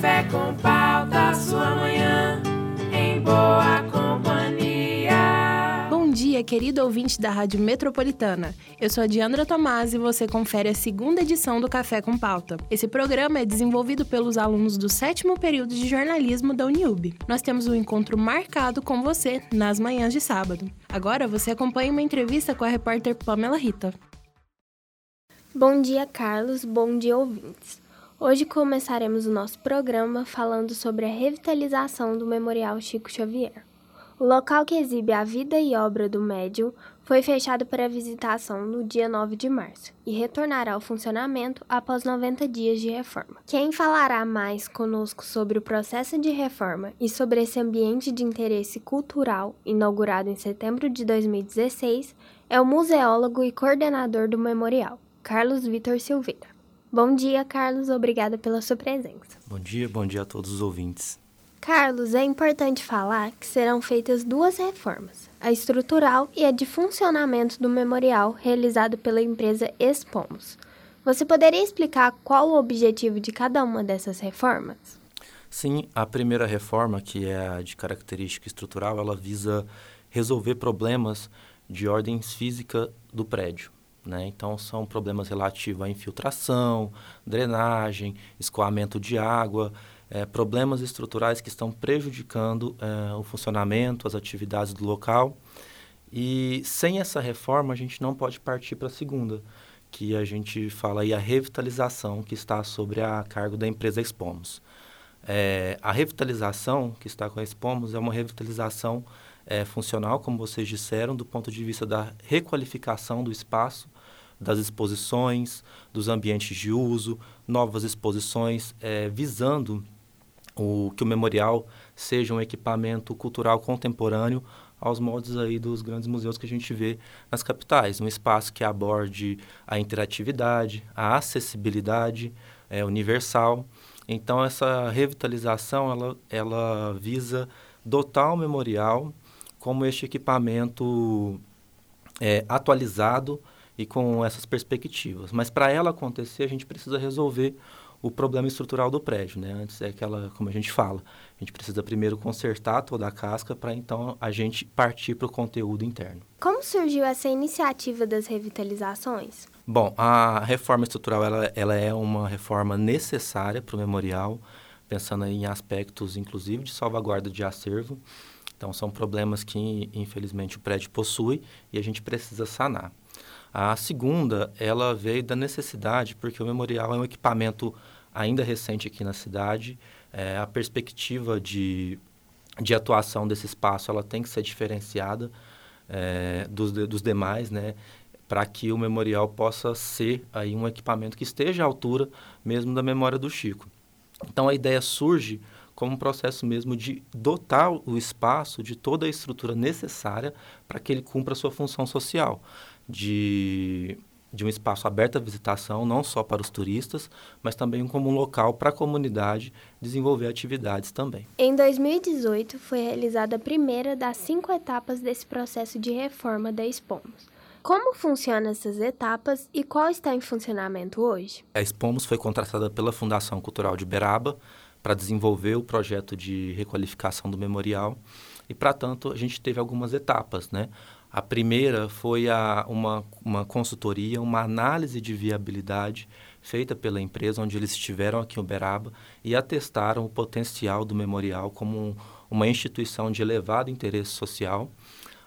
Café com pauta, sua manhã em boa companhia. Bom dia, querido ouvinte da Rádio Metropolitana. Eu sou a Diandra Tomás e você confere a segunda edição do Café com Pauta. Esse programa é desenvolvido pelos alunos do sétimo período de jornalismo da Uniub. Nós temos um encontro marcado com você nas manhãs de sábado. Agora você acompanha uma entrevista com a repórter Pamela Rita. Bom dia, Carlos. Bom dia, ouvintes. Hoje começaremos o nosso programa falando sobre a revitalização do Memorial Chico Xavier. O local que exibe a vida e obra do médium foi fechado para visitação no dia 9 de março e retornará ao funcionamento após 90 dias de reforma. Quem falará mais conosco sobre o processo de reforma e sobre esse ambiente de interesse cultural inaugurado em setembro de 2016 é o museólogo e coordenador do memorial, Carlos Vitor Silveira. Bom dia, Carlos. Obrigada pela sua presença. Bom dia, bom dia a todos os ouvintes. Carlos, é importante falar que serão feitas duas reformas: a estrutural e a de funcionamento do memorial, realizado pela empresa Expomos. Você poderia explicar qual o objetivo de cada uma dessas reformas? Sim, a primeira reforma, que é a de característica estrutural, ela visa resolver problemas de ordem física do prédio. Né? Então, são problemas relativos à infiltração, drenagem, escoamento de água, é, problemas estruturais que estão prejudicando é, o funcionamento, as atividades do local. E sem essa reforma, a gente não pode partir para a segunda, que a gente fala aí a revitalização, que está sobre a cargo da empresa Expomos. É, a revitalização que está com a Expomos é uma revitalização é, funcional, como vocês disseram, do ponto de vista da requalificação do espaço, das exposições, dos ambientes de uso, novas exposições, é, visando o, que o memorial seja um equipamento cultural contemporâneo aos moldes aí dos grandes museus que a gente vê nas capitais. Um espaço que aborde a interatividade, a acessibilidade é, universal. Então, essa revitalização, ela, ela visa dotar o memorial como este equipamento é, atualizado e com essas perspectivas. Mas para ela acontecer, a gente precisa resolver o problema estrutural do prédio, né? Antes é aquela, como a gente fala, a gente precisa primeiro consertar toda a casca para então a gente partir para o conteúdo interno. Como surgiu essa iniciativa das revitalizações? Bom, a reforma estrutural ela, ela é uma reforma necessária para o memorial, pensando em aspectos, inclusive, de salvaguarda de acervo. Então, são problemas que, infelizmente, o prédio possui e a gente precisa sanar. A segunda, ela veio da necessidade, porque o memorial é um equipamento ainda recente aqui na cidade. É, a perspectiva de, de atuação desse espaço ela tem que ser diferenciada é, dos, dos demais, né? para que o memorial possa ser aí um equipamento que esteja à altura mesmo da memória do Chico. Então a ideia surge como um processo mesmo de dotar o espaço de toda a estrutura necessária para que ele cumpra a sua função social, de, de um espaço aberto à visitação, não só para os turistas, mas também como um local para a comunidade desenvolver atividades também. Em 2018, foi realizada a primeira das cinco etapas desse processo de reforma da Expomos. Como funcionam essas etapas e qual está em funcionamento hoje? A Expomos foi contratada pela Fundação Cultural de Beraba para desenvolver o projeto de requalificação do memorial. E, para tanto, a gente teve algumas etapas, né? A primeira foi a, uma, uma consultoria, uma análise de viabilidade feita pela empresa, onde eles estiveram aqui em Uberaba e atestaram o potencial do memorial como um, uma instituição de elevado interesse social.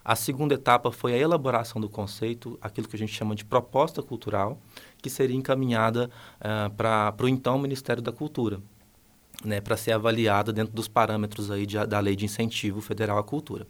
A segunda etapa foi a elaboração do conceito, aquilo que a gente chama de proposta cultural, que seria encaminhada uh, para o então Ministério da Cultura né, para ser avaliada dentro dos parâmetros aí de, da Lei de Incentivo Federal à Cultura.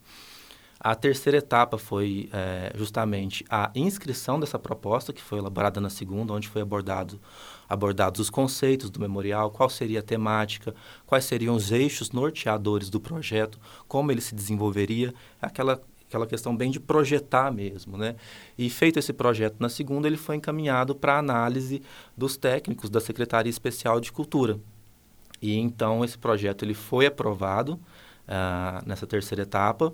A terceira etapa foi é, justamente a inscrição dessa proposta, que foi elaborada na segunda, onde foi abordado, abordados os conceitos do memorial, qual seria a temática, quais seriam os eixos norteadores do projeto, como ele se desenvolveria, aquela, aquela questão bem de projetar mesmo. Né? E feito esse projeto na segunda, ele foi encaminhado para análise dos técnicos da Secretaria Especial de Cultura, e então esse projeto ele foi aprovado uh, nessa terceira etapa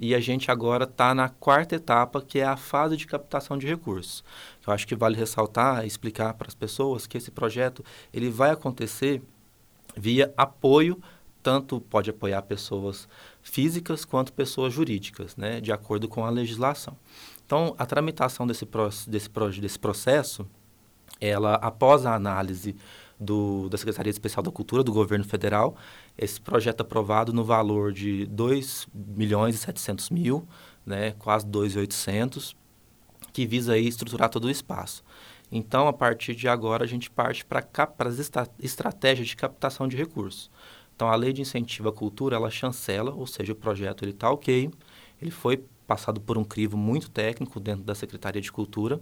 e a gente agora está na quarta etapa, que é a fase de captação de recursos. Eu acho que vale ressaltar explicar para as pessoas que esse projeto ele vai acontecer via apoio, tanto pode apoiar pessoas físicas quanto pessoas jurídicas, né, de acordo com a legislação. Então, a tramitação desse, desse, desse processo, ela, após a análise do, da Secretaria Especial da Cultura do Governo Federal, esse projeto aprovado no valor de 2 milhões e 700 mil, né, quase 2.800, que visa aí estruturar todo o espaço. Então, a partir de agora, a gente parte para as estratégias de captação de recursos. Então, a lei de incentivo à cultura, ela chancela, ou seja, o projeto está ok, ele foi passado por um crivo muito técnico dentro da Secretaria de Cultura,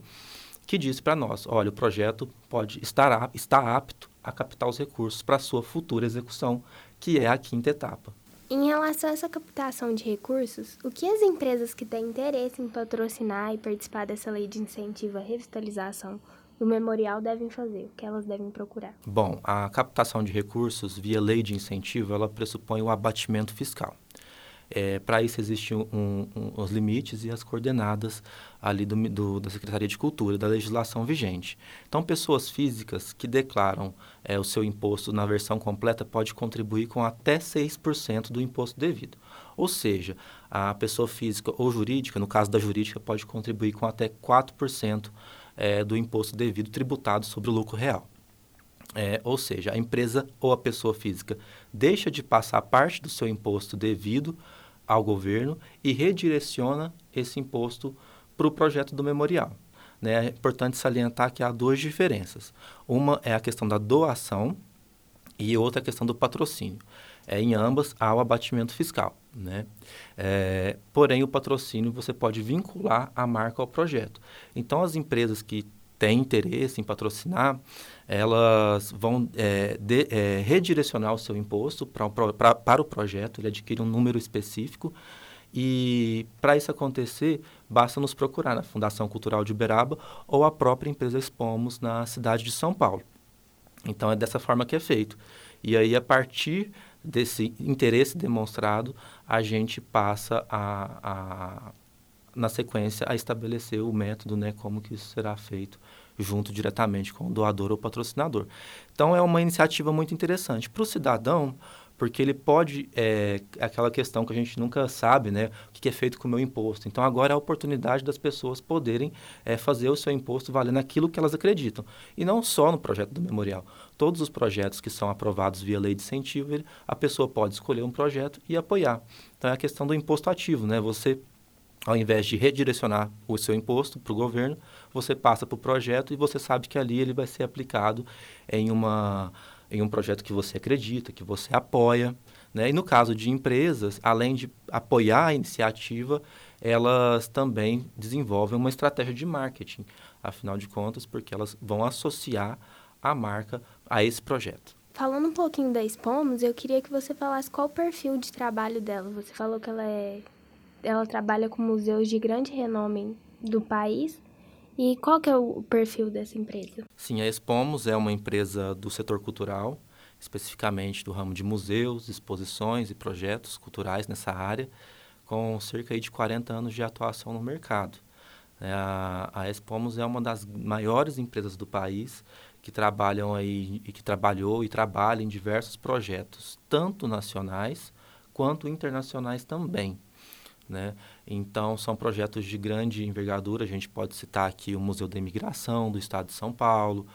que disse para nós, olha, o projeto pode estar está apto a captar os recursos para a sua futura execução, que é a quinta etapa. Em relação a essa captação de recursos, o que as empresas que têm interesse em patrocinar e participar dessa lei de incentivo à revitalização do memorial devem fazer? O que elas devem procurar? Bom, a captação de recursos via lei de incentivo, ela pressupõe o abatimento fiscal. É, Para isso existem um, um, os limites e as coordenadas ali do, do, da Secretaria de Cultura, da legislação vigente. Então, pessoas físicas que declaram é, o seu imposto na versão completa pode contribuir com até 6% do imposto devido. Ou seja, a pessoa física ou jurídica, no caso da jurídica, pode contribuir com até 4% é, do imposto devido tributado sobre o lucro real. É, ou seja, a empresa ou a pessoa física deixa de passar parte do seu imposto devido ao governo e redireciona esse imposto para o projeto do memorial. Né? É importante salientar que há duas diferenças. Uma é a questão da doação e outra a questão do patrocínio. É, em ambas há o abatimento fiscal. Né? É, porém, o patrocínio você pode vincular a marca ao projeto. Então, as empresas que têm interesse em patrocinar, elas vão é, de, é, redirecionar o seu imposto pra, pra, para o projeto, ele adquire um número específico. E para isso acontecer, basta nos procurar na Fundação Cultural de Uberaba ou a própria empresa Expomos na cidade de São Paulo. Então é dessa forma que é feito. E aí, a partir desse interesse demonstrado, a gente passa a, a, na sequência a estabelecer o método, né, como que isso será feito junto diretamente com o doador ou patrocinador. Então é uma iniciativa muito interessante para o cidadão, porque ele pode é aquela questão que a gente nunca sabe, né, o que é feito com o meu imposto. Então agora é a oportunidade das pessoas poderem é, fazer o seu imposto valer naquilo que elas acreditam e não só no projeto do memorial. Todos os projetos que são aprovados via lei de incentivo, a pessoa pode escolher um projeto e apoiar. Então é a questão do imposto ativo, né? Você ao invés de redirecionar o seu imposto para o governo, você passa para o projeto e você sabe que ali ele vai ser aplicado em, uma, em um projeto que você acredita, que você apoia. Né? E no caso de empresas, além de apoiar a iniciativa, elas também desenvolvem uma estratégia de marketing, afinal de contas, porque elas vão associar a marca a esse projeto. Falando um pouquinho da Expomos, eu queria que você falasse qual o perfil de trabalho dela. Você falou que ela é ela trabalha com museus de grande renome do país. E qual que é o perfil dessa empresa? Sim, a Expomos é uma empresa do setor cultural, especificamente do ramo de museus, exposições e projetos culturais nessa área, com cerca de 40 anos de atuação no mercado. É, a, a Expomos é uma das maiores empresas do país que trabalham aí e que trabalhou e trabalha em diversos projetos, tanto nacionais quanto internacionais também. Né? Então, são projetos de grande envergadura. A gente pode citar aqui o Museu da Imigração do Estado de São Paulo,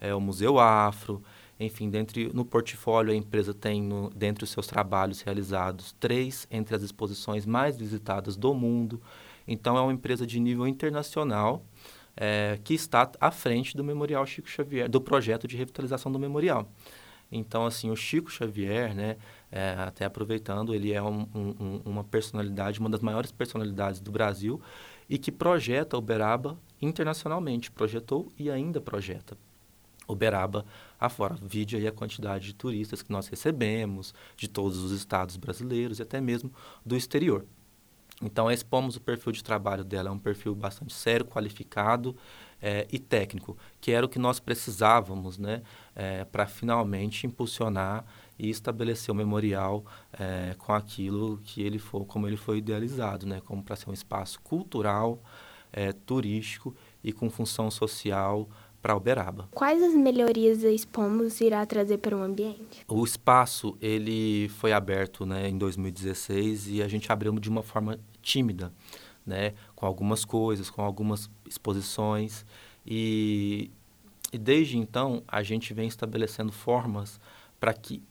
é, o Museu Afro. Enfim, dentre, no portfólio, a empresa tem, no, dentre os seus trabalhos realizados, três entre as exposições mais visitadas do mundo. Então, é uma empresa de nível internacional é, que está à frente do Memorial Chico Xavier, do projeto de revitalização do memorial. Então, assim, o Chico Xavier, né, é, até aproveitando, ele é um, um, uma personalidade, uma das maiores personalidades do Brasil e que projeta Uberaba internacionalmente, projetou e ainda projeta Uberaba afora. Vide aí a quantidade de turistas que nós recebemos, de todos os estados brasileiros e até mesmo do exterior. Então, expomos o perfil de trabalho dela, é um perfil bastante sério, qualificado é, e técnico, que era o que nós precisávamos né, é, para finalmente impulsionar e estabelecer o memorial é, com aquilo que ele for, como ele foi idealizado, né, como para ser um espaço cultural, turístico e com função social para Uberaba. Quais as melhorias a Expomos irá trazer para o ambiente? O espaço ele foi aberto né, em 2016 e a gente abriu de uma forma tímida, né, com algumas coisas, com algumas exposições e, e desde então a gente vem estabelecendo formas para que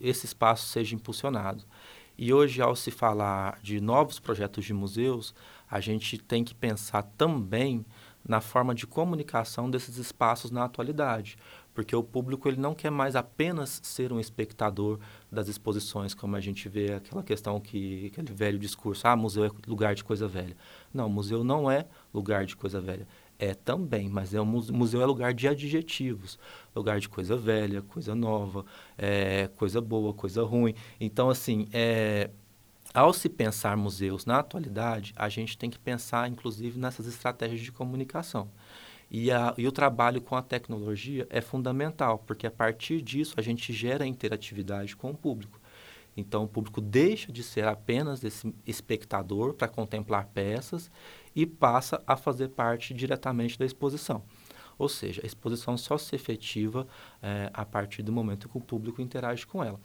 esse espaço seja impulsionado. E hoje, ao se falar de novos projetos de museus, a gente tem que pensar também na forma de comunicação desses espaços na atualidade, porque o público ele não quer mais apenas ser um espectador das exposições, como a gente vê aquela questão que aquele velho discurso, ah, museu é lugar de coisa velha. Não, museu não é lugar de coisa velha. É também, mas é um museu é lugar de adjetivos, lugar de coisa velha, coisa nova, é, coisa boa, coisa ruim. Então, assim, é, ao se pensar museus na atualidade, a gente tem que pensar, inclusive, nessas estratégias de comunicação. E, a, e, o trabalho com a tecnologia é fundamental, porque a partir disso a gente gera interatividade com o público. Então, o público deixa de ser apenas esse espectador para contemplar peças e passa a fazer parte diretamente da exposição. Ou seja, a exposição só se efetiva é, a partir do momento que o público interage com ela.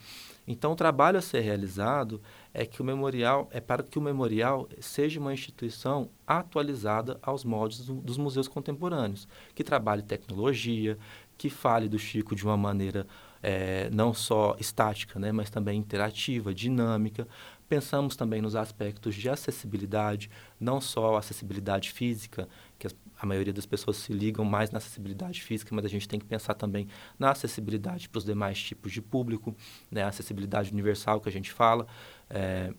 Então, o trabalho a ser realizado é que o memorial é para que o memorial seja uma instituição atualizada aos moldes do, dos museus contemporâneos, que trabalhe tecnologia, que fale do Chico de uma maneira é, não só estática, né, mas também interativa, dinâmica. Pensamos também nos aspectos de acessibilidade, não só acessibilidade física, que a maioria das pessoas se ligam mais na acessibilidade física, mas a gente tem que pensar também na acessibilidade para os demais tipos de público, né, a acessibilidade universal que a gente fala, é,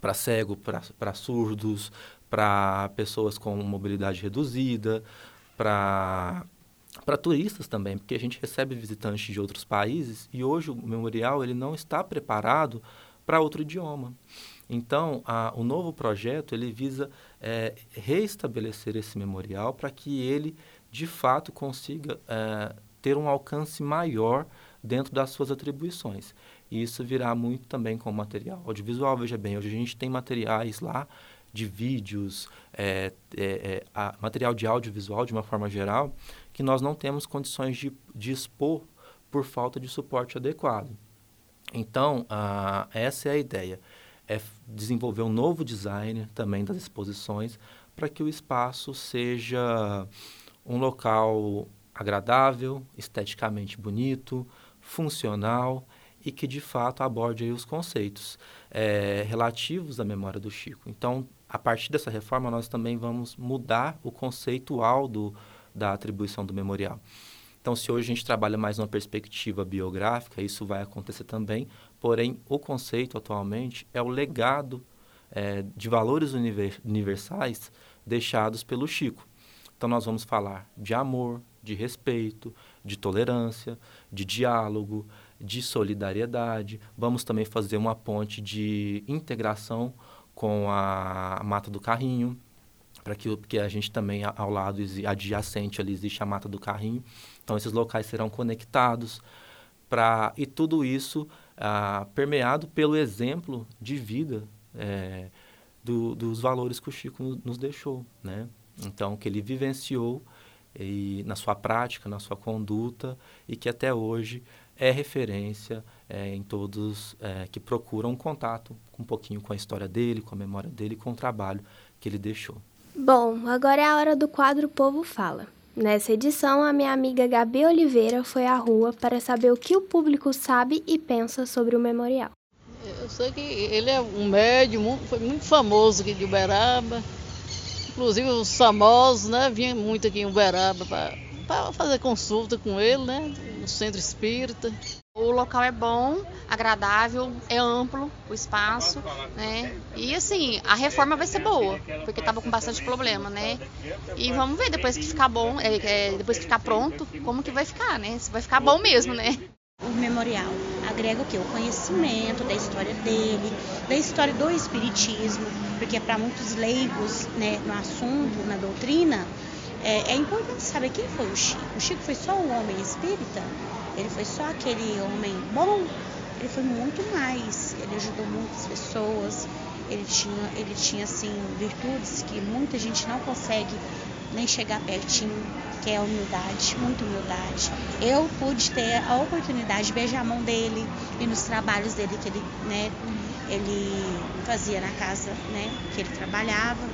para cego, para surdos, para pessoas com mobilidade reduzida, para para turistas também, porque a gente recebe visitantes de outros países e hoje o memorial ele não está preparado para outro idioma. Então, a, o novo projeto ele visa é, reestabelecer esse memorial para que ele, de fato, consiga é, ter um alcance maior dentro das suas atribuições. E isso virá muito também com material audiovisual. Veja bem, hoje a gente tem materiais lá de vídeos, é, é, é, a, material de audiovisual de uma forma geral, que nós não temos condições de, de expor por falta de suporte adequado. Então, a, essa é a ideia, é desenvolver um novo design também das exposições para que o espaço seja um local agradável, esteticamente bonito, funcional e que de fato aborde os conceitos é, relativos à memória do Chico. Então, a partir dessa reforma, nós também vamos mudar o conceitual do, da atribuição do memorial. Então, se hoje a gente trabalha mais numa perspectiva biográfica, isso vai acontecer também, porém, o conceito atualmente é o legado é, de valores universais deixados pelo Chico. Então, nós vamos falar de amor, de respeito, de tolerância, de diálogo, de solidariedade. Vamos também fazer uma ponte de integração com a Mata do Carrinho, para que porque a gente também ao lado adjacente ali existe a Mata do Carrinho. Então esses locais serão conectados para e tudo isso ah, permeado pelo exemplo de vida é, do, dos valores que o Chico nos deixou, né? Então que ele vivenciou e na sua prática, na sua conduta e que até hoje é referência é, em todos é, que procuram um contato um pouquinho com a história dele, com a memória dele, com o trabalho que ele deixou. Bom, agora é a hora do quadro Povo Fala. Nessa edição, a minha amiga Gabi Oliveira foi à rua para saber o que o público sabe e pensa sobre o memorial. Eu sei que ele é um médium, foi muito famoso aqui de Uberaba. Inclusive os famosos, né, vinham muito aqui em Uberaba para fazer consulta com ele, né, no centro espírita. O local é bom, agradável, é amplo o espaço, né? E assim, a reforma vai ser boa, porque estava com bastante problema, né? E vamos ver depois que ficar bom, é, é, depois que ficar pronto, como que vai ficar, né? Se vai ficar bom mesmo, né? O memorial agrega o que? O conhecimento da história dele, da história do espiritismo, porque para muitos leigos, né, no assunto, na doutrina, é, é importante saber quem foi o Chico. O Chico foi só um homem espírita? Ele foi só aquele homem bom? Ele foi muito mais. Ele ajudou muitas pessoas. Ele tinha, ele tinha assim virtudes que muita gente não consegue nem chegar pertinho, que é humildade, muita humildade. Eu pude ter a oportunidade de beijar a mão dele e nos trabalhos dele que ele, né, ele fazia na casa, né, que ele trabalhava.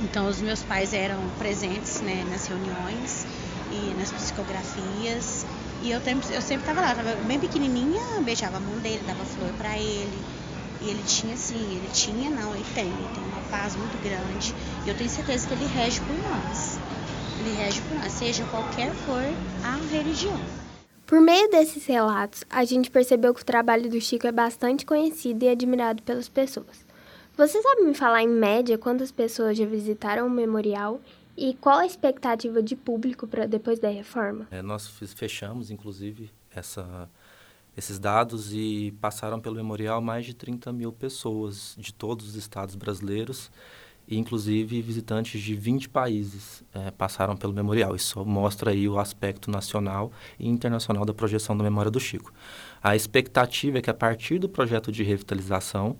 Então os meus pais eram presentes, né, nas reuniões e nas psicografias. E eu, eu sempre estava lá, estava bem pequenininha, beijava a mão dele, dava flor para ele. E ele tinha assim, ele tinha, não, ele tem, ele tem uma paz muito grande. E eu tenho certeza que ele rege por nós. Ele rege por nós, seja qualquer for a religião. Por meio desses relatos, a gente percebeu que o trabalho do Chico é bastante conhecido e admirado pelas pessoas. Você sabe me falar em média quantas pessoas já visitaram o memorial e qual a expectativa de público para depois da reforma? É, nós fechamos, inclusive, essa, esses dados e passaram pelo memorial mais de 30 mil pessoas de todos os estados brasileiros e inclusive visitantes de 20 países é, passaram pelo memorial. Isso mostra aí o aspecto nacional e internacional da projeção da memória do Chico. A expectativa é que a partir do projeto de revitalização,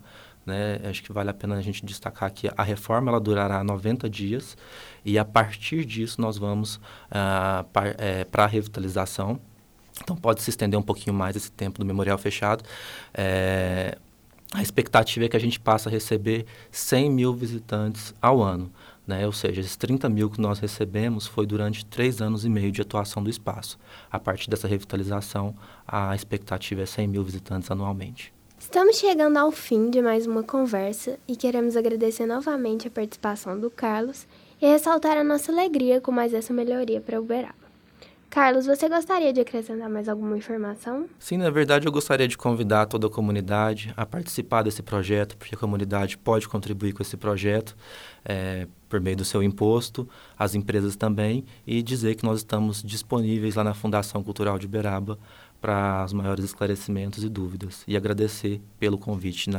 né, acho que vale a pena a gente destacar que a reforma ela durará 90 dias e a partir disso nós vamos ah, para é, a revitalização. Então pode se estender um pouquinho mais esse tempo do memorial fechado. É, a expectativa é que a gente passe a receber 100 mil visitantes ao ano. Né? Ou seja, esses 30 mil que nós recebemos foi durante três anos e meio de atuação do espaço. A partir dessa revitalização, a expectativa é 100 mil visitantes anualmente. Estamos chegando ao fim de mais uma conversa e queremos agradecer novamente a participação do Carlos e ressaltar a nossa alegria com mais essa melhoria para Uberaba. Carlos, você gostaria de acrescentar mais alguma informação? Sim, na verdade eu gostaria de convidar toda a comunidade a participar desse projeto, porque a comunidade pode contribuir com esse projeto é, por meio do seu imposto, as empresas também, e dizer que nós estamos disponíveis lá na Fundação Cultural de Beraba para os maiores esclarecimentos e dúvidas. E agradecer pelo convite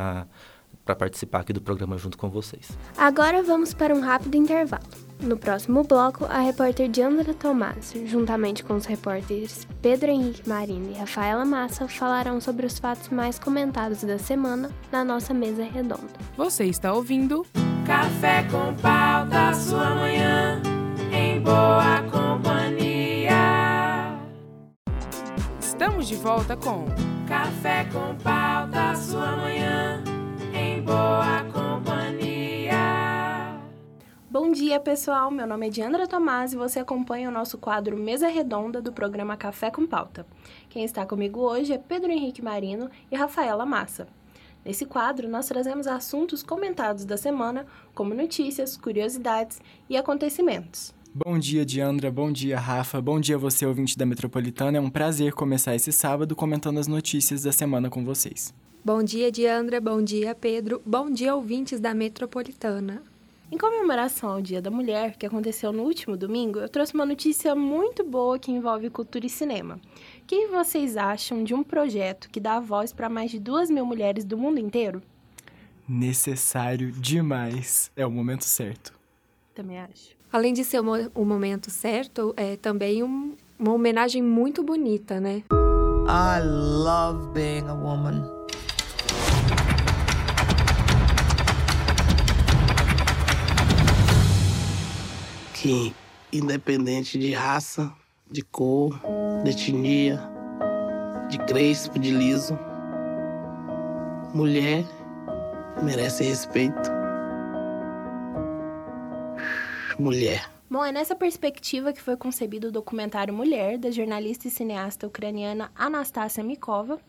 para participar aqui do programa junto com vocês. Agora vamos para um rápido intervalo. No próximo bloco, a repórter Diandra Tomás, juntamente com os repórteres Pedro Henrique Marinho e Rafaela Massa, falarão sobre os fatos mais comentados da semana na nossa mesa redonda. Você está ouvindo Café com pauta, sua manhã em boa companhia. Estamos de volta com Café com pauta, sua manhã em boa companhia. Bom dia, pessoal. Meu nome é Diandra Tomás e você acompanha o nosso quadro Mesa Redonda do programa Café com Pauta. Quem está comigo hoje é Pedro Henrique Marino e Rafaela Massa. Nesse quadro, nós trazemos assuntos comentados da semana, como notícias, curiosidades e acontecimentos. Bom dia, Diandra. Bom dia, Rafa. Bom dia, você ouvinte da Metropolitana. É um prazer começar esse sábado comentando as notícias da semana com vocês. Bom dia, Diandra. Bom dia, Pedro. Bom dia, ouvintes da Metropolitana. Em comemoração ao Dia da Mulher, que aconteceu no último domingo, eu trouxe uma notícia muito boa que envolve cultura e cinema. O que vocês acham de um projeto que dá voz para mais de duas mil mulheres do mundo inteiro? Necessário demais. É o momento certo. Também acho. Além de ser o momento certo, é também um, uma homenagem muito bonita, né? I love being a woman. que, independente de raça, de cor, de etnia, de crespo, de liso, mulher merece respeito. Mulher. Bom, é nessa perspectiva que foi concebido o documentário Mulher, da jornalista e cineasta ucraniana Anastasia Mikova.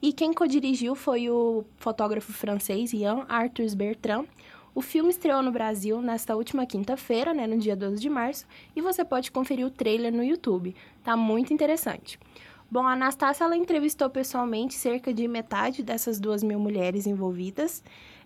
E quem co-dirigiu foi o fotógrafo francês Ian Arthur Bertrand, o filme estreou no Brasil nesta última quinta-feira, né, no dia 12 de março, e você pode conferir o trailer no YouTube. Tá muito interessante. Bom, a Anastácia ela entrevistou pessoalmente cerca de metade dessas duas mil mulheres envolvidas,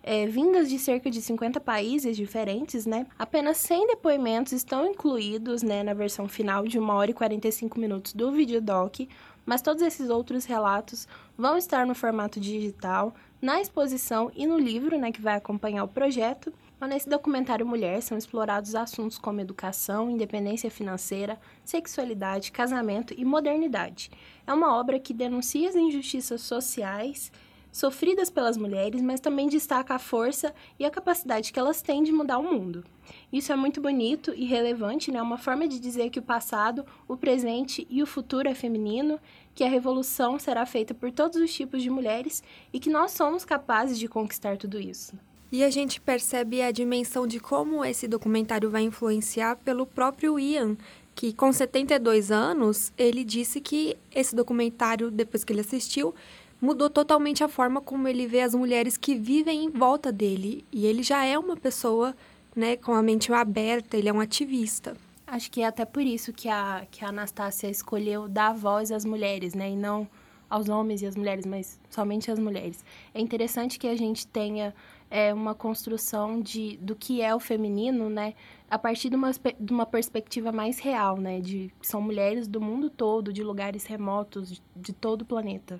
é, vindas de cerca de 50 países diferentes, né? Apenas 100 depoimentos estão incluídos né, na versão final de 1 hora e 45 minutos do videodoc, mas todos esses outros relatos vão estar no formato digital, na exposição e no livro, né, que vai acompanhar o projeto. Nesse documentário Mulher são explorados assuntos como educação, independência financeira, sexualidade, casamento e modernidade. É uma obra que denuncia as injustiças sociais sofridas pelas mulheres, mas também destaca a força e a capacidade que elas têm de mudar o mundo. Isso é muito bonito e relevante, né? Uma forma de dizer que o passado, o presente e o futuro é feminino, que a revolução será feita por todos os tipos de mulheres e que nós somos capazes de conquistar tudo isso. E a gente percebe a dimensão de como esse documentário vai influenciar pelo próprio Ian, que com 72 anos, ele disse que esse documentário, depois que ele assistiu, mudou totalmente a forma como ele vê as mulheres que vivem em volta dele. E ele já é uma pessoa, né, com a mente aberta, ele é um ativista. Acho que é até por isso que a, que a Anastácia escolheu dar voz às mulheres, né, e não aos homens e às mulheres, mas somente às mulheres. É interessante que a gente tenha é, uma construção de, do que é o feminino, né, a partir de uma, de uma perspectiva mais real, né, de são mulheres do mundo todo, de lugares remotos, de, de todo o planeta.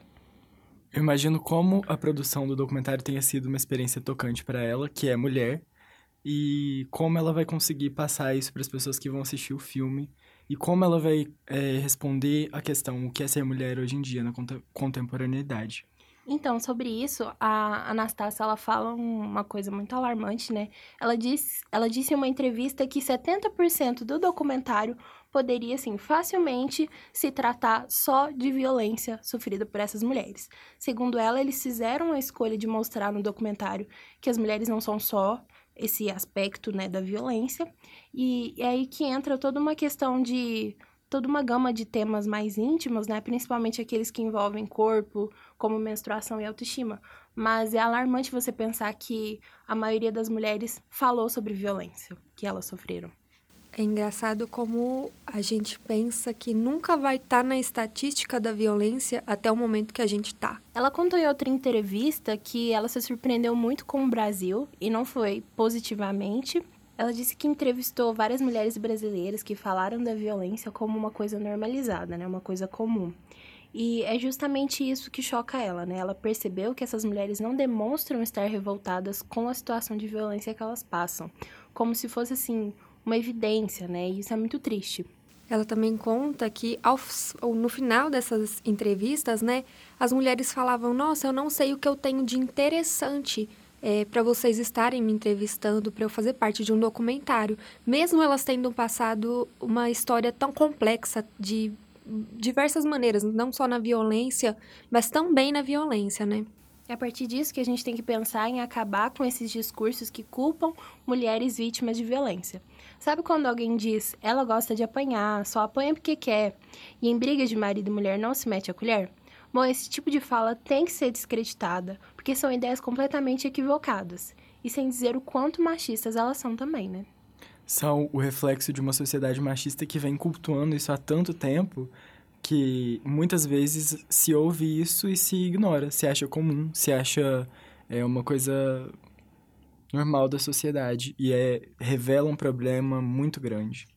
Eu imagino como a produção do documentário tenha sido uma experiência tocante para ela, que é mulher, e como ela vai conseguir passar isso para as pessoas que vão assistir o filme e como ela vai é, responder a questão o que é ser mulher hoje em dia na contemporaneidade. Então, sobre isso, a Anastácia ela fala uma coisa muito alarmante, né? Ela, diz, ela disse em uma entrevista que 70% do documentário poderia, assim, facilmente se tratar só de violência sofrida por essas mulheres. Segundo ela, eles fizeram a escolha de mostrar no documentário que as mulheres não são só esse aspecto, né, da violência, e é aí que entra toda uma questão de toda uma gama de temas mais íntimos, né? Principalmente aqueles que envolvem corpo, como menstruação e autoestima. Mas é alarmante você pensar que a maioria das mulheres falou sobre violência que elas sofreram. É engraçado como a gente pensa que nunca vai estar tá na estatística da violência até o momento que a gente está. Ela contou em outra entrevista que ela se surpreendeu muito com o Brasil e não foi positivamente, ela disse que entrevistou várias mulheres brasileiras que falaram da violência como uma coisa normalizada, né? Uma coisa comum. E é justamente isso que choca ela, né? Ela percebeu que essas mulheres não demonstram estar revoltadas com a situação de violência que elas passam, como se fosse assim uma evidência, né? E isso é muito triste. Ela também conta que ao, no final dessas entrevistas, né, as mulheres falavam: "Nossa, eu não sei o que eu tenho de interessante é, para vocês estarem me entrevistando, para eu fazer parte de um documentário, mesmo elas tendo passado uma história tão complexa de diversas maneiras, não só na violência, mas também na violência, né? É a partir disso que a gente tem que pensar em acabar com esses discursos que culpam mulheres vítimas de violência. Sabe quando alguém diz, ela gosta de apanhar, só apanha porque quer, e em briga de marido e mulher não se mete a colher? Bom, esse tipo de fala tem que ser descreditada, porque são ideias completamente equivocadas. E sem dizer o quanto machistas elas são também, né? São o reflexo de uma sociedade machista que vem cultuando isso há tanto tempo que muitas vezes se ouve isso e se ignora, se acha comum, se acha é uma coisa normal da sociedade e é revela um problema muito grande.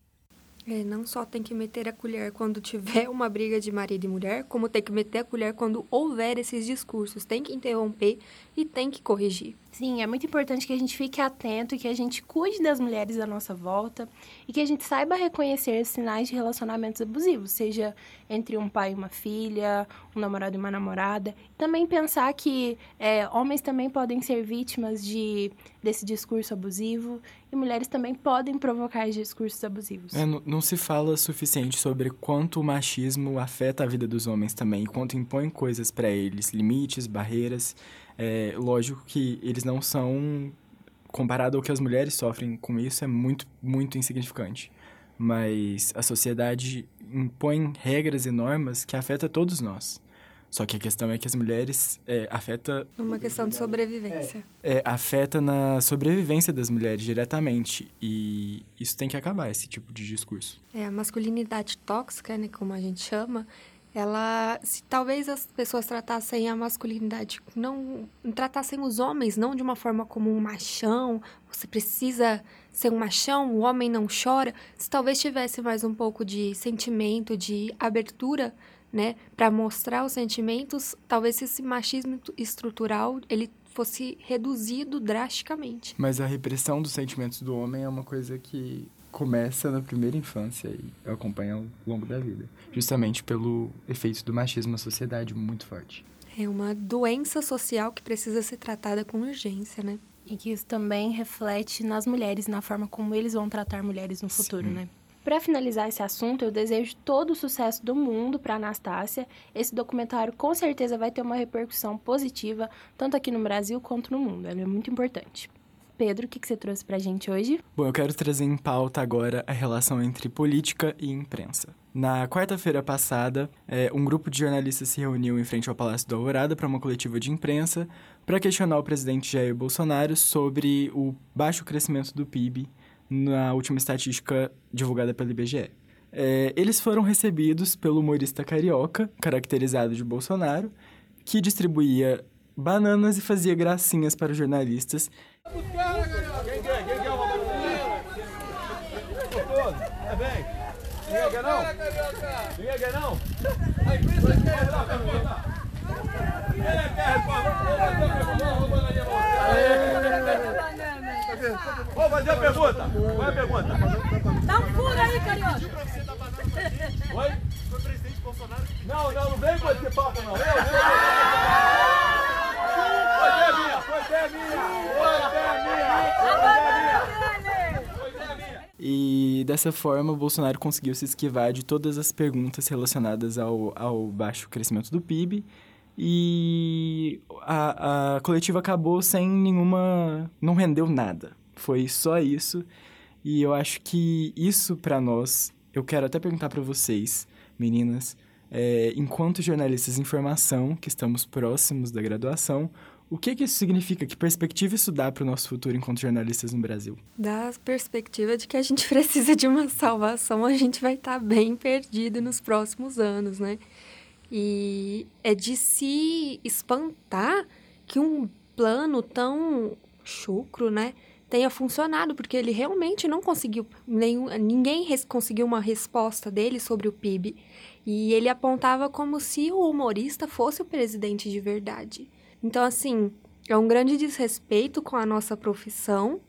É, não só tem que meter a colher quando tiver uma briga de marido e mulher, como tem que meter a colher quando houver esses discursos. Tem que interromper e tem que corrigir. Sim, é muito importante que a gente fique atento e que a gente cuide das mulheres da nossa volta e que a gente saiba reconhecer sinais de relacionamentos abusivos, seja entre um pai e uma filha, um namorado e uma namorada. Também pensar que é, homens também podem ser vítimas de, desse discurso abusivo e mulheres também podem provocar discursos abusivos. É, não, não se fala suficiente sobre quanto o machismo afeta a vida dos homens também, quanto impõe coisas para eles, limites, barreiras. É, lógico que eles não são, comparado ao que as mulheres sofrem com isso, é muito, muito insignificante. Mas a sociedade impõe regras e normas que afetam todos nós. Só que a questão é que as mulheres é, afeta... Uma questão de sobrevivência. É, afeta na sobrevivência das mulheres diretamente. E isso tem que acabar, esse tipo de discurso. É, a masculinidade tóxica, né, como a gente chama, ela se talvez as pessoas tratassem a masculinidade não tratassem os homens não de uma forma como um machão você precisa ser um machão o homem não chora se talvez tivesse mais um pouco de sentimento de abertura né para mostrar os sentimentos talvez esse machismo estrutural ele fosse reduzido drasticamente. Mas a repressão dos sentimentos do homem é uma coisa que começa na primeira infância e acompanha ao longo da vida, justamente pelo efeito do machismo na sociedade muito forte. É uma doença social que precisa ser tratada com urgência, né? E que isso também reflete nas mulheres, na forma como eles vão tratar mulheres no futuro, Sim. né? Para finalizar esse assunto, eu desejo todo o sucesso do mundo para Anastácia. Esse documentário com certeza vai ter uma repercussão positiva, tanto aqui no Brasil quanto no mundo. Ele é muito importante. Pedro, o que, que você trouxe para a gente hoje? Bom, eu quero trazer em pauta agora a relação entre política e imprensa. Na quarta-feira passada, é, um grupo de jornalistas se reuniu em frente ao Palácio da Alvorada para uma coletiva de imprensa para questionar o presidente Jair Bolsonaro sobre o baixo crescimento do PIB na última estatística divulgada pelo IBGE. É, eles foram recebidos pelo humorista carioca, caracterizado de Bolsonaro, que distribuía bananas e fazia gracinhas para os jornalistas. Quem quer? Quem quer uma É bem. Ninguém quer não? Ninguém quer não? A imprensa quer pergunta. Ele quer Vou fazer a pergunta. Qual é a pergunta? Dá um furo aí, Carioca. Oi? Foi o presidente Bolsonaro? Não, não, não vem com esse papo, não. Eu, eu. Foi E dessa forma, o Bolsonaro conseguiu se esquivar de todas as perguntas relacionadas ao, ao baixo crescimento do PIB. E a, a coletiva acabou sem nenhuma. não rendeu nada. Foi só isso. E eu acho que isso para nós, eu quero até perguntar para vocês, meninas, é, enquanto jornalistas de informação, que estamos próximos da graduação, o que, que isso significa? Que perspectiva isso dá para o nosso futuro enquanto jornalistas no Brasil? Dá a perspectiva de que a gente precisa de uma salvação, a gente vai estar tá bem perdido nos próximos anos, né? E é de se espantar que um plano tão chucro, né, tenha funcionado, porque ele realmente não conseguiu, nenhum, ninguém res, conseguiu uma resposta dele sobre o PIB. E ele apontava como se o humorista fosse o presidente de verdade. Então, assim, é um grande desrespeito com a nossa profissão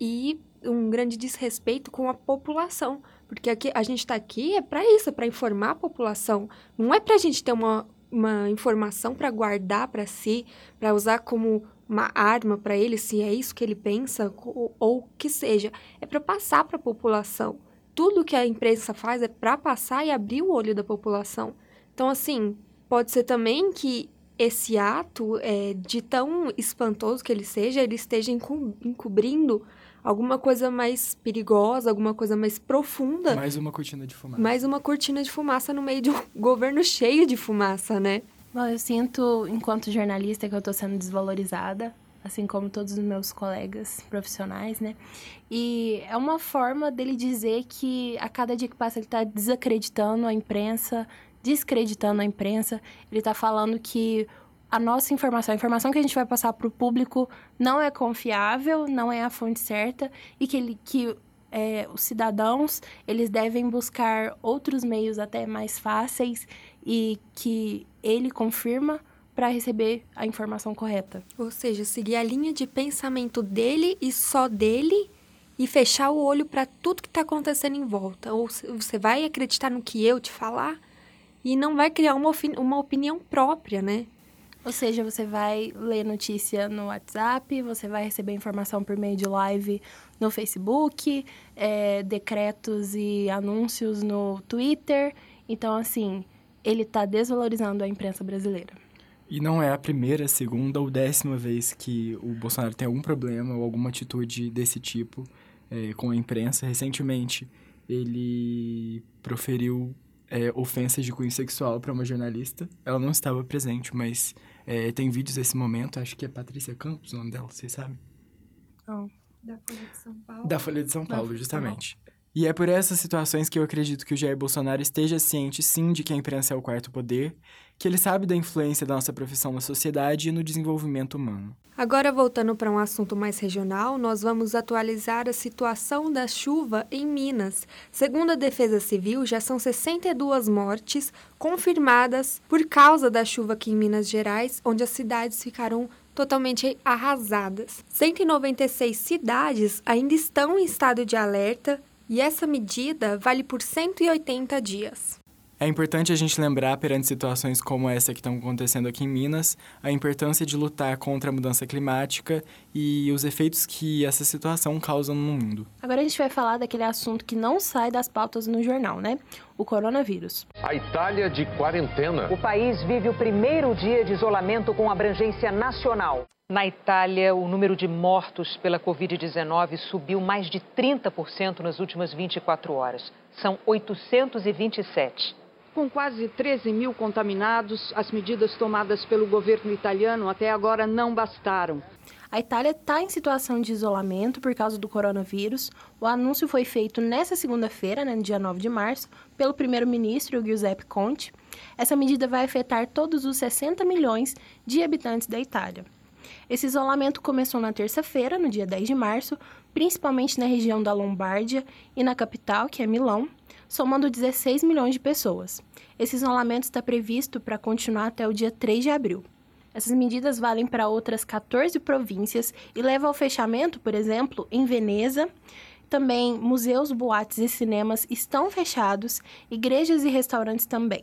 e um grande desrespeito com a população. Porque aqui, a gente está aqui é para isso, é para informar a população. Não é para a gente ter uma, uma informação para guardar para si, para usar como uma arma para ele, se é isso que ele pensa ou, ou que seja. É para passar para a população. Tudo que a imprensa faz é para passar e abrir o olho da população. Então, assim, pode ser também que esse ato, é, de tão espantoso que ele seja, ele esteja encobrindo alguma coisa mais perigosa, alguma coisa mais profunda. Mais uma cortina de fumaça. Mais uma cortina de fumaça no meio de um governo cheio de fumaça, né? Bom, eu sinto, enquanto jornalista, que eu estou sendo desvalorizada, assim como todos os meus colegas profissionais, né? E é uma forma dele dizer que a cada dia que passa ele está desacreditando a imprensa, descreditando a imprensa. Ele está falando que a nossa informação, a informação que a gente vai passar para o público não é confiável, não é a fonte certa e que, ele, que é, os cidadãos eles devem buscar outros meios até mais fáceis e que ele confirma para receber a informação correta. Ou seja, seguir a linha de pensamento dele e só dele e fechar o olho para tudo que está acontecendo em volta. Ou você vai acreditar no que eu te falar e não vai criar uma, uma opinião própria, né? Ou seja, você vai ler notícia no WhatsApp, você vai receber informação por meio de live no Facebook, é, decretos e anúncios no Twitter. Então, assim, ele está desvalorizando a imprensa brasileira. E não é a primeira, segunda ou décima vez que o Bolsonaro tem algum problema ou alguma atitude desse tipo é, com a imprensa. Recentemente, ele proferiu é, ofensas de cunho sexual para uma jornalista. Ela não estava presente, mas é, tem vídeos desse momento. Acho que é Patrícia Campos o nome dela, vocês sabem? Não. Da Folha de São Paulo. Da Folha de São Paulo, justamente. E é por essas situações que eu acredito que o Jair Bolsonaro esteja ciente, sim, de que a imprensa é o quarto poder, que ele sabe da influência da nossa profissão na sociedade e no desenvolvimento humano. Agora, voltando para um assunto mais regional, nós vamos atualizar a situação da chuva em Minas. Segundo a Defesa Civil, já são 62 mortes confirmadas por causa da chuva aqui em Minas Gerais, onde as cidades ficaram totalmente arrasadas. 196 cidades ainda estão em estado de alerta e essa medida vale por 180 dias. É importante a gente lembrar, perante situações como essa que estão acontecendo aqui em Minas, a importância de lutar contra a mudança climática e os efeitos que essa situação causa no mundo. Agora a gente vai falar daquele assunto que não sai das pautas no jornal, né? O coronavírus. A Itália de quarentena. O país vive o primeiro dia de isolamento com abrangência nacional. Na Itália, o número de mortos pela Covid-19 subiu mais de 30% nas últimas 24 horas. São 827. Com quase 13 mil contaminados, as medidas tomadas pelo governo italiano até agora não bastaram. A Itália está em situação de isolamento por causa do coronavírus. O anúncio foi feito nesta segunda-feira, né, no dia 9 de março, pelo primeiro-ministro Giuseppe Conte. Essa medida vai afetar todos os 60 milhões de habitantes da Itália. Esse isolamento começou na terça-feira, no dia 10 de março, principalmente na região da Lombardia e na capital, que é Milão, somando 16 milhões de pessoas. Esse isolamento está previsto para continuar até o dia 3 de abril. Essas medidas valem para outras 14 províncias e levam ao fechamento, por exemplo, em Veneza. Também museus, boates e cinemas estão fechados, igrejas e restaurantes também.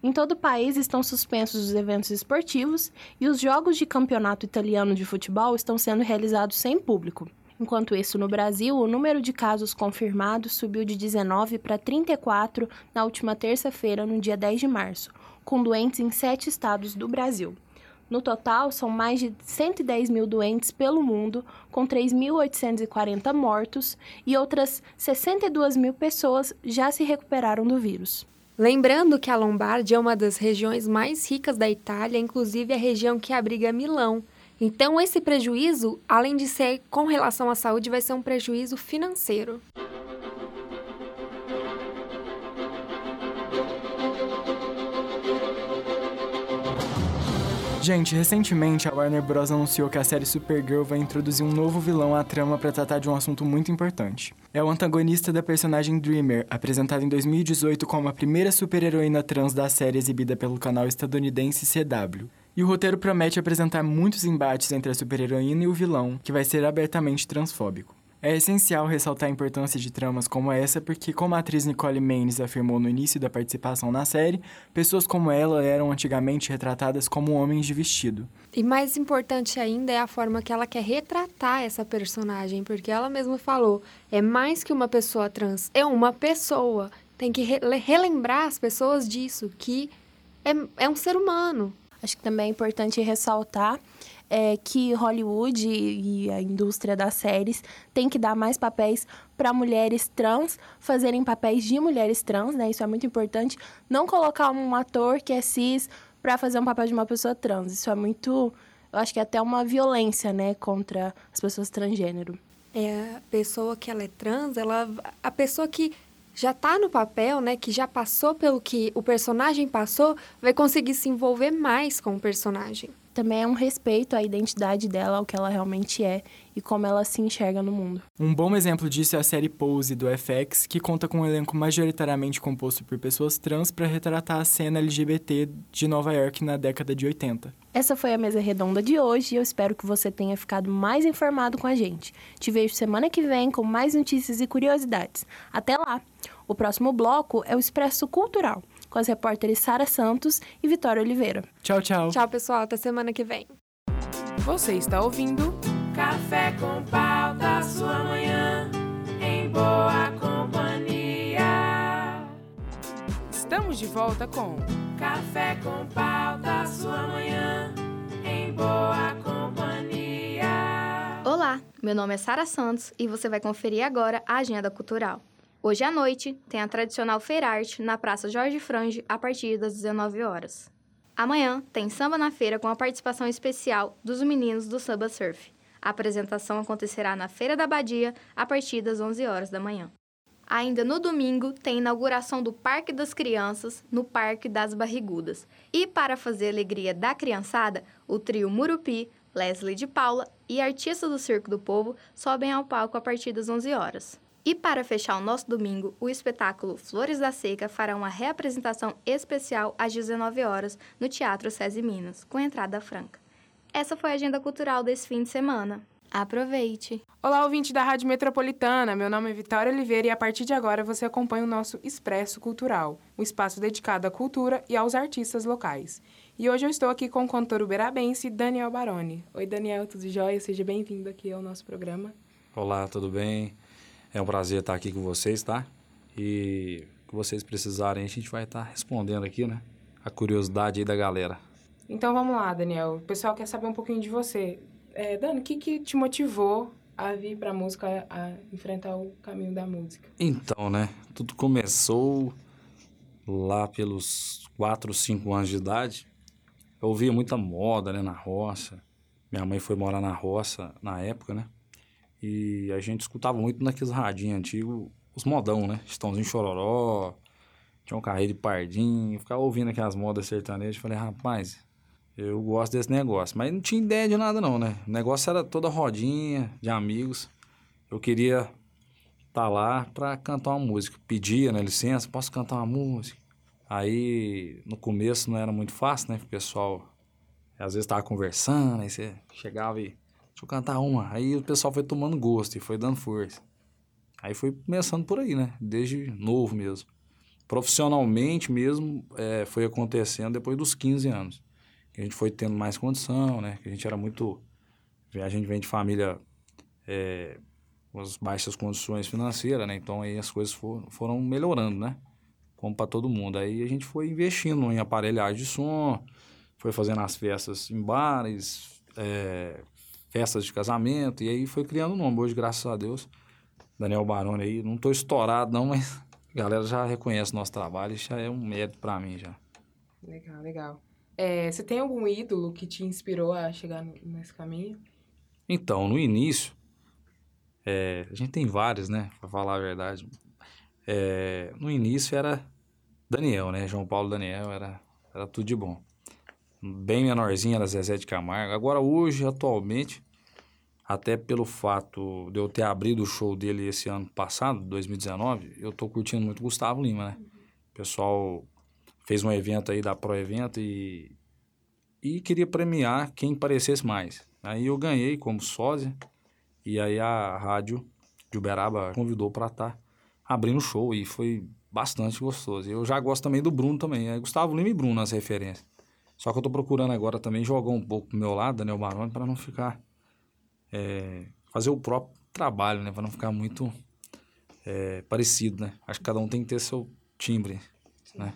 Em todo o país estão suspensos os eventos esportivos e os jogos de campeonato italiano de futebol estão sendo realizados sem público. Enquanto isso, no Brasil, o número de casos confirmados subiu de 19 para 34 na última terça-feira, no dia 10 de março, com doentes em sete estados do Brasil. No total, são mais de 110 mil doentes pelo mundo, com 3.840 mortos e outras 62 mil pessoas já se recuperaram do vírus. Lembrando que a Lombardia é uma das regiões mais ricas da Itália, inclusive a região que abriga Milão. Então, esse prejuízo, além de ser com relação à saúde, vai ser um prejuízo financeiro. Gente, recentemente a Warner Bros. anunciou que a série Supergirl vai introduzir um novo vilão à trama para tratar de um assunto muito importante. É o antagonista da personagem Dreamer, apresentada em 2018 como a primeira super-heroína trans da série exibida pelo canal estadunidense CW. E o roteiro promete apresentar muitos embates entre a super-heroína e o vilão, que vai ser abertamente transfóbico. É essencial ressaltar a importância de tramas como essa porque, como a atriz Nicole Maines afirmou no início da participação na série, pessoas como ela eram antigamente retratadas como homens de vestido. E mais importante ainda é a forma que ela quer retratar essa personagem, porque ela mesma falou: é mais que uma pessoa trans, é uma pessoa. Tem que re relembrar as pessoas disso, que é, é um ser humano. Acho que também é importante ressaltar é, que Hollywood e a indústria das séries tem que dar mais papéis para mulheres trans fazerem papéis de mulheres trans, né? Isso é muito importante. Não colocar um ator que é cis para fazer um papel de uma pessoa trans. Isso é muito, eu acho que é até uma violência, né, contra as pessoas transgênero. É, a pessoa que ela é trans, ela a pessoa que já está no papel, né, que já passou pelo que o personagem passou, vai conseguir se envolver mais com o personagem. Também é um respeito à identidade dela, ao que ela realmente é e como ela se enxerga no mundo. Um bom exemplo disso é a série Pose do FX, que conta com um elenco majoritariamente composto por pessoas trans para retratar a cena LGBT de Nova York na década de 80. Essa foi a mesa redonda de hoje e eu espero que você tenha ficado mais informado com a gente. Te vejo semana que vem com mais notícias e curiosidades. Até lá! O próximo bloco é o Expresso Cultural com as repórteres Sara Santos e Vitória Oliveira. Tchau, tchau. Tchau, pessoal. Até semana que vem. Você está ouvindo Café com Pauta, sua manhã em boa companhia. Estamos de volta com Café com Pauta, sua manhã em boa companhia. Olá, meu nome é Sara Santos e você vai conferir agora a agenda cultural. Hoje à noite tem a tradicional Feira Arte na Praça Jorge Frange a partir das 19 horas. Amanhã tem samba na feira com a participação especial dos meninos do Samba Surf. A apresentação acontecerá na Feira da Badia a partir das 11 horas da manhã. Ainda no domingo tem inauguração do Parque das Crianças no Parque das Barrigudas. E para fazer alegria da criançada, o trio Murupi, Leslie de Paula e artista do Circo do Povo sobem ao palco a partir das 11 horas. E para fechar o nosso domingo, o espetáculo Flores da Seca fará uma reapresentação especial às 19 horas no Teatro SESI Minas, com entrada franca. Essa foi a agenda cultural desse fim de semana. Aproveite! Olá, ouvinte da Rádio Metropolitana. Meu nome é Vitória Oliveira e a partir de agora você acompanha o nosso Expresso Cultural, um espaço dedicado à cultura e aos artistas locais. E hoje eu estou aqui com o cantor uberabense Daniel Baroni. Oi, Daniel, tudo jóia? Seja bem-vindo aqui ao nosso programa. Olá, tudo bem? É um prazer estar aqui com vocês, tá? E o que vocês precisarem, a gente vai estar respondendo aqui, né? A curiosidade aí da galera. Então vamos lá, Daniel. O pessoal quer saber um pouquinho de você. É, Dani, o que, que te motivou a vir para a música, a enfrentar o caminho da música? Então, né? Tudo começou lá pelos 4, 5 anos de idade. Eu ouvia muita moda, né, na roça. Minha mãe foi morar na roça na época, né? E a gente escutava muito naqueles radinhos antigos, os modão, né? Estãozinho Chororó, um carreiro de pardinho, ficava ouvindo aquelas modas sertanejas. Falei, rapaz, eu gosto desse negócio. Mas não tinha ideia de nada, não, né? O negócio era toda rodinha de amigos. Eu queria estar tá lá para cantar uma música. Pedia, né, licença, posso cantar uma música? Aí, no começo não era muito fácil, né? O pessoal, às vezes, tava conversando, aí você chegava e, deixa eu cantar uma. Aí o pessoal foi tomando gosto e foi dando força. Aí foi começando por aí, né? Desde novo mesmo. Profissionalmente mesmo, é, foi acontecendo depois dos 15 anos que a gente foi tendo mais condição, né? Que a gente era muito... A gente vem de família é, com as baixas condições financeiras, né? Então aí as coisas foram, foram melhorando, né? Como para todo mundo. Aí a gente foi investindo em aparelhagem de som, foi fazendo as festas em bares, é, festas de casamento, e aí foi criando o nome. Hoje, graças a Deus, Daniel Baroni aí, não tô estourado não, mas a galera já reconhece o nosso trabalho, isso já é um mérito para mim já. Legal, legal. É, você tem algum ídolo que te inspirou a chegar nesse caminho? Então, no início, é, a gente tem vários, né? Pra falar a verdade. É, no início era Daniel, né? João Paulo Daniel, era, era tudo de bom. Bem menorzinho era Zezé de Camargo. Agora, hoje, atualmente, até pelo fato de eu ter abrido o show dele esse ano passado, 2019, eu tô curtindo muito Gustavo Lima, né? O pessoal fez um evento aí da Pro Evento e, e queria premiar quem parecesse mais. Aí eu ganhei como sósia e aí a rádio de Uberaba convidou para estar tá abrindo o show e foi bastante gostoso. Eu já gosto também do Bruno também, é Gustavo Lima e Bruno as referências. Só que eu tô procurando agora também jogar um pouco pro meu lado, Daniel Baroni, para não ficar é, fazer o próprio trabalho, né, para não ficar muito é, parecido, né? Acho que cada um tem que ter seu timbre, né?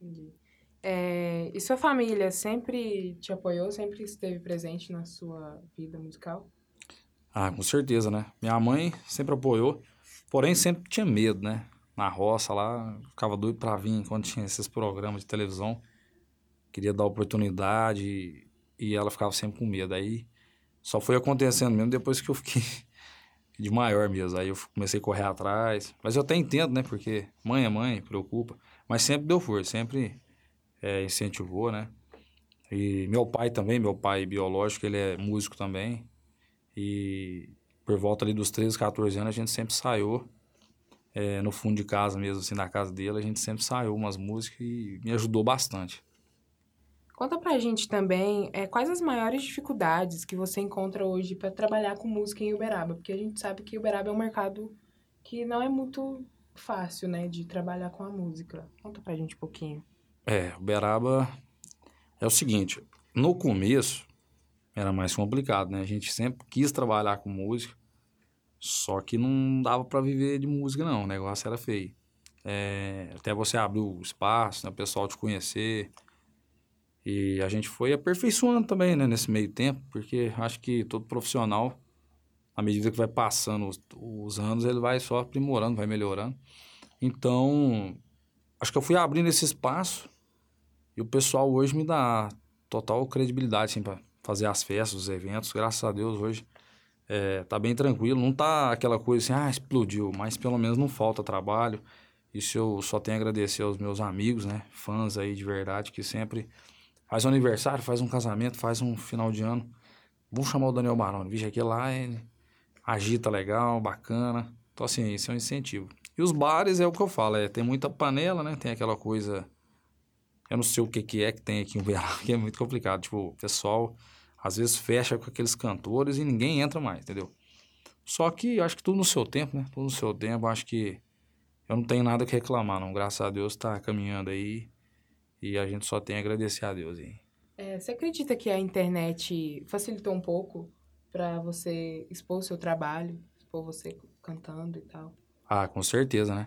Entendi. É, e sua família sempre te apoiou, sempre esteve presente na sua vida musical? Ah, com certeza, né? Minha mãe sempre apoiou, porém sempre tinha medo, né? Na roça lá, ficava doido para vir quando tinha esses programas de televisão. Queria dar oportunidade e ela ficava sempre com medo. Aí só foi acontecendo mesmo depois que eu fiquei de maior mesmo. Aí eu comecei a correr atrás. Mas eu até entendo, né? Porque mãe é mãe, preocupa. Mas sempre deu força, sempre é, incentivou, né? E meu pai também, meu pai biológico, ele é músico também. E por volta ali dos 13, 14 anos, a gente sempre saiu é, no fundo de casa mesmo, assim, na casa dele, a gente sempre saiu umas músicas e me ajudou bastante. Conta pra gente também é, quais as maiores dificuldades que você encontra hoje para trabalhar com música em Uberaba, porque a gente sabe que Uberaba é um mercado que não é muito fácil, né, de trabalhar com a música. Conta pra gente um pouquinho. É, Uberaba é o seguinte, no começo era mais complicado, né? A gente sempre quis trabalhar com música, só que não dava para viver de música não, o negócio era feio. É, até você abrir o espaço, né, o pessoal te conhecer. E a gente foi aperfeiçoando também, né, nesse meio tempo, porque acho que todo profissional à medida que vai passando os, os, anos, ele vai só aprimorando, vai melhorando. Então, acho que eu fui abrindo esse espaço e o pessoal hoje me dá total credibilidade, assim, para fazer as festas, os eventos. Graças a Deus, hoje é, tá bem tranquilo. Não tá aquela coisa assim, ah, explodiu, mas pelo menos não falta trabalho. Isso eu só tenho a agradecer aos meus amigos, né? Fãs aí de verdade, que sempre faz um aniversário, faz um casamento, faz um final de ano. Vamos chamar o Daniel Baroni. Vixe, aqui lá ele agita legal, bacana. Então, assim, isso é um incentivo. E os bares é o que eu falo, é, tem muita panela, né? Tem aquela coisa. Eu não sei o que, que é que tem aqui em Uberaba, que é muito complicado. Tipo, o pessoal Às vezes fecha com aqueles cantores e ninguém entra mais, entendeu? Só que acho que tudo no seu tempo, né? Tudo no seu tempo, acho que eu não tenho nada que reclamar, não. Graças a Deus tá caminhando aí e a gente só tem a agradecer a Deus aí. É, você acredita que a internet facilitou um pouco para você expor o seu trabalho, expor você cantando e tal? Ah, com certeza, né?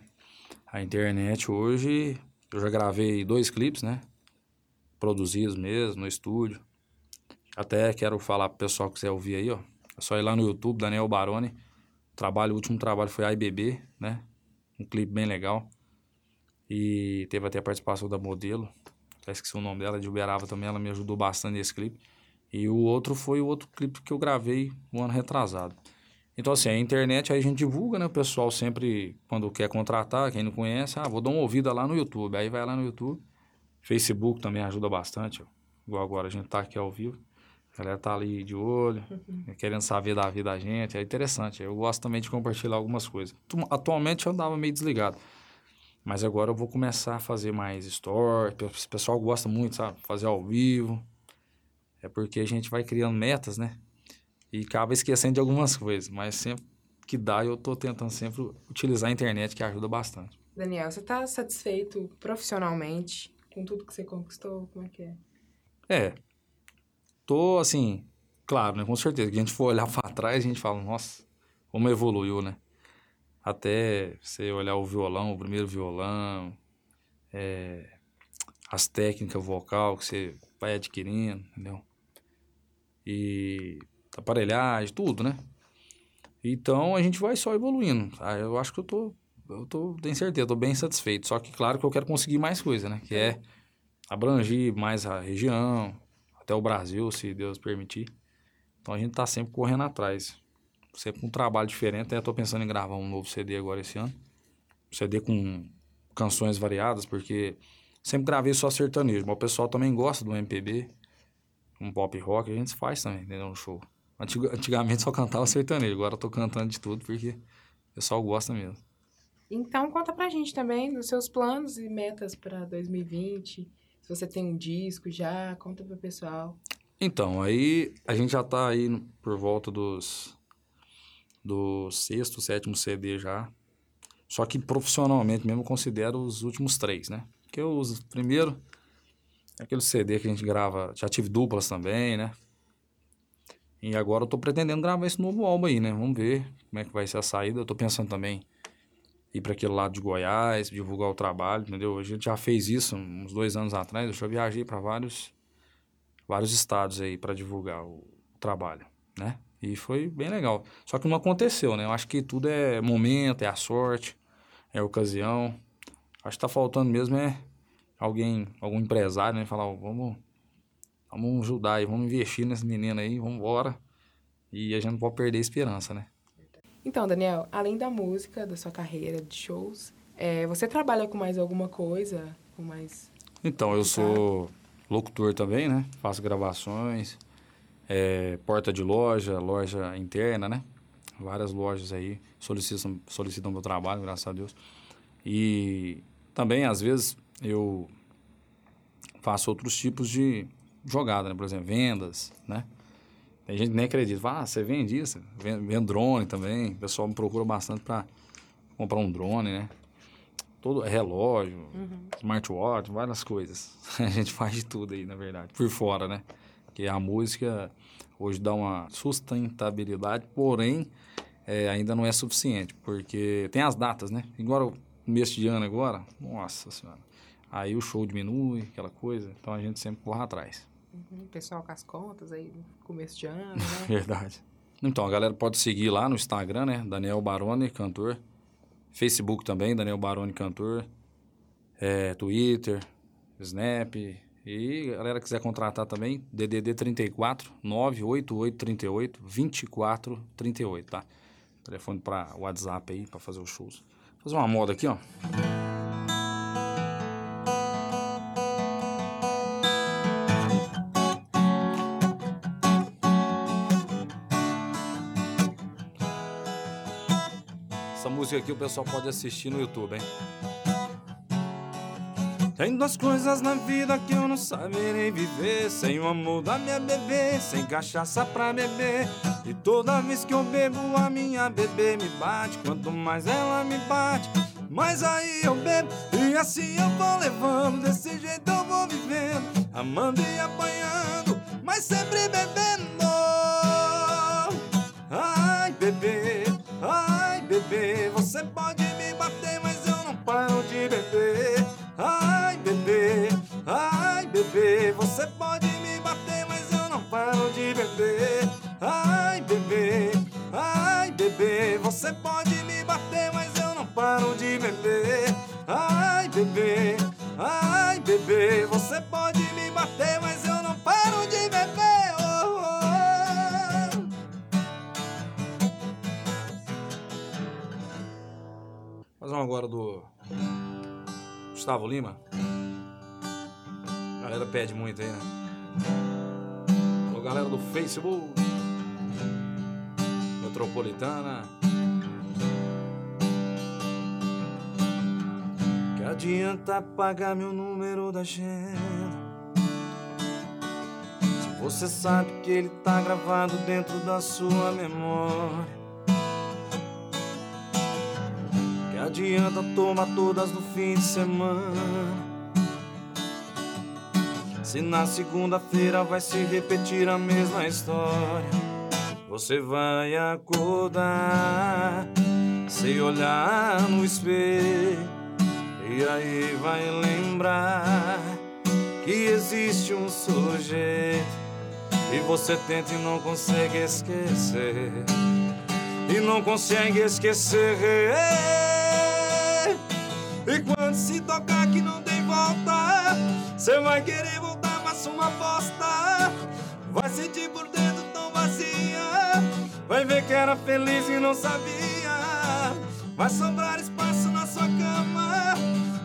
A internet hoje, eu já gravei dois clipes, né? Produzidos mesmo, no estúdio. Até quero falar pro pessoal que quiser ouvir aí, ó. É só ir lá no YouTube, Daniel Baroni. O trabalho, o último trabalho foi AIBB, né? Um clipe bem legal. E teve até a participação da modelo. Até esqueci o nome dela, de Uberaba também. Ela me ajudou bastante nesse clipe. E o outro foi o outro clipe que eu gravei um ano retrasado. Então, assim, a internet aí a gente divulga, né? O pessoal sempre, quando quer contratar, quem não conhece, ah, vou dar uma ouvida lá no YouTube. Aí vai lá no YouTube. Facebook também ajuda bastante, ó. Igual agora a gente tá aqui ao vivo. A galera tá ali de olho, uhum. querendo saber da vida da gente. É interessante. Eu gosto também de compartilhar algumas coisas. Atualmente eu andava meio desligado. Mas agora eu vou começar a fazer mais stories. O pessoal gosta muito, sabe? Fazer ao vivo. É porque a gente vai criando metas, né? E acaba esquecendo de algumas coisas. Mas sempre que dá, eu tô tentando sempre utilizar a internet, que ajuda bastante. Daniel, você tá satisfeito profissionalmente com tudo que você conquistou? Como é que é? É, tô assim, claro, né? Com certeza. Que a gente for olhar para trás, a gente fala, nossa, como evoluiu, né? Até você olhar o violão, o primeiro violão, é, as técnicas vocal que você vai adquirindo, entendeu? E aparelhagem, tudo, né? Então a gente vai só evoluindo. Ah, eu acho que eu tô, eu tô, tenho certeza, tô bem satisfeito. Só que claro que eu quero conseguir mais coisa, né? Que é abranger mais a região, até o Brasil, se Deus permitir. Então a gente tá sempre correndo atrás. Sempre com um trabalho diferente. Até tô pensando em gravar um novo CD agora esse ano. CD com canções variadas, porque sempre gravei só sertanejo. Mas o pessoal também gosta do MPB, um pop rock, a gente faz também, entendeu? No show. Antigamente só cantava sertanejo, agora eu tô cantando de tudo porque o pessoal gosta mesmo. Então conta pra gente também dos seus planos e metas para 2020 se você tem um disco já, conta pro pessoal. Então, aí a gente já tá aí por volta dos do sexto, sétimo CD já. Só que profissionalmente mesmo eu considero os últimos três, né? Porque os primeiro aquele CD que a gente grava, já tive duplas também, né? E agora eu tô pretendendo gravar esse novo álbum aí, né? Vamos ver como é que vai ser a saída. Eu tô pensando também ir para aquele lado de Goiás, divulgar o trabalho, entendeu? A gente já fez isso uns dois anos atrás. Eu já viajei para vários, vários estados aí para divulgar o, o trabalho, né? E foi bem legal. Só que não aconteceu, né? Eu acho que tudo é momento, é a sorte, é a ocasião. Acho que tá faltando mesmo é alguém, algum empresário, né? Falar, vamos, vamos ajudar aí, vamos investir nesse menino aí, vamos embora. E a gente não pode perder a esperança, né? Então, Daniel, além da música, da sua carreira de shows, é, você trabalha com mais alguma coisa? Com mais... Então, eu sou locutor também, né? Faço gravações, é, porta de loja, loja interna, né? Várias lojas aí solicitam, solicitam meu trabalho, graças a Deus. E também, às vezes, eu faço outros tipos de jogada, né? Por exemplo, vendas, né? Tem gente que nem acredita. Fala, ah, você vende isso? Vende, drone também. O pessoal me procura bastante para comprar um drone, né? Todo relógio, uhum. smartwatch, várias coisas. A gente faz de tudo aí, na verdade. Por fora, né? Porque a música hoje dá uma sustentabilidade, porém é, ainda não é suficiente, porque tem as datas, né? Igual de ano agora, nossa senhora. Aí o show diminui, aquela coisa, então a gente sempre corre atrás. Uhum, pessoal com as contas aí começo de ano, né? Verdade. Então, a galera pode seguir lá no Instagram, né? Daniel Baroni, cantor. Facebook também, Daniel Baroni, cantor. É, Twitter, Snap. E a galera quiser contratar também, DDD 34 98838 2438, tá? Telefone para WhatsApp aí, para fazer os shows. Fazer uma moda aqui, ó. música aqui o pessoal pode assistir no YouTube, hein? Tem duas coisas na vida que eu não saberei viver. Sem o amor da minha bebê, sem cachaça pra beber. E toda vez que eu bebo a minha bebê me bate. Quanto mais ela me bate, mais aí eu bebo. E assim eu vou levando, desse jeito eu vou vivendo. Amando e apanhando, mas sempre bebendo. Ai bebê, ai bebê Você pode me bater, mas eu não paro de beber ai bebê Você pode me bater, mas eu não paro de beber Ai bebê, ai bebê Você pode me bater, mas eu não paro de beber Ai bebê, ai bebê Você pode me bater, mas eu não paro de beber oh, oh. Fazer um agora do Gustavo Lima. Galera pede muito aí, né? Alô, galera do Facebook. Metropolitana. Que adianta pagar meu número da agenda? Se você sabe que ele tá gravado dentro da sua memória. Que adianta tomar todas no fim de semana? Se na segunda-feira vai se repetir a mesma história, você vai acordar sem olhar no espelho e aí vai lembrar que existe um sujeito e você tenta e não consegue esquecer e não consegue esquecer. E quando se tocar que não tem volta, você vai querer voltar, uma bosta. Vai sentir por dentro tão vazia. Vai ver que era feliz e não sabia. Vai sobrar espaço na sua cama.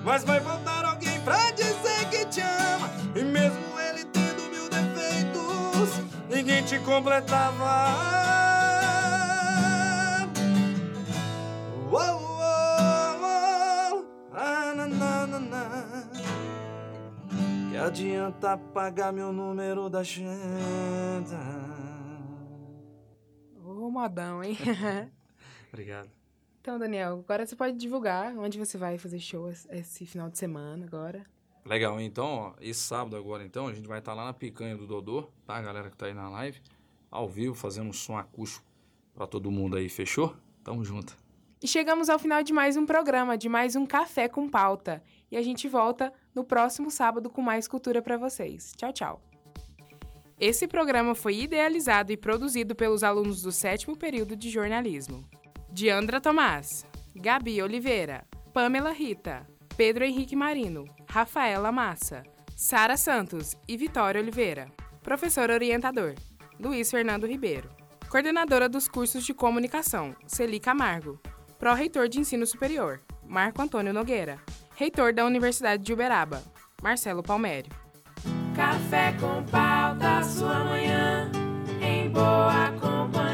Mas vai voltar alguém pra dizer que te ama. E mesmo ele tendo mil defeitos, ninguém te completava. Adianta pagar meu número da agenda? Ô, modão, hein? Obrigado. então, Daniel, agora você pode divulgar onde você vai fazer show esse final de semana agora. Legal, então, ó, esse sábado agora, então, a gente vai estar lá na picanha do Dodô, tá? A galera que tá aí na live, ao vivo, fazendo um som acústico pra todo mundo aí, fechou? Tamo junto. E chegamos ao final de mais um programa, de mais um Café com Pauta. E a gente volta no próximo sábado com mais cultura para vocês. Tchau, tchau. Esse programa foi idealizado e produzido pelos alunos do sétimo período de jornalismo. Diandra Tomás, Gabi Oliveira, Pamela Rita, Pedro Henrique Marino, Rafaela Massa, Sara Santos e Vitória Oliveira. Professor orientador, Luiz Fernando Ribeiro. Coordenadora dos cursos de comunicação, Celi Camargo. Pró-reitor de ensino superior, Marco Antônio Nogueira reitor da Universidade de Uberaba, Marcelo Palmério. Café com pau da sua manhã, em boa companhia.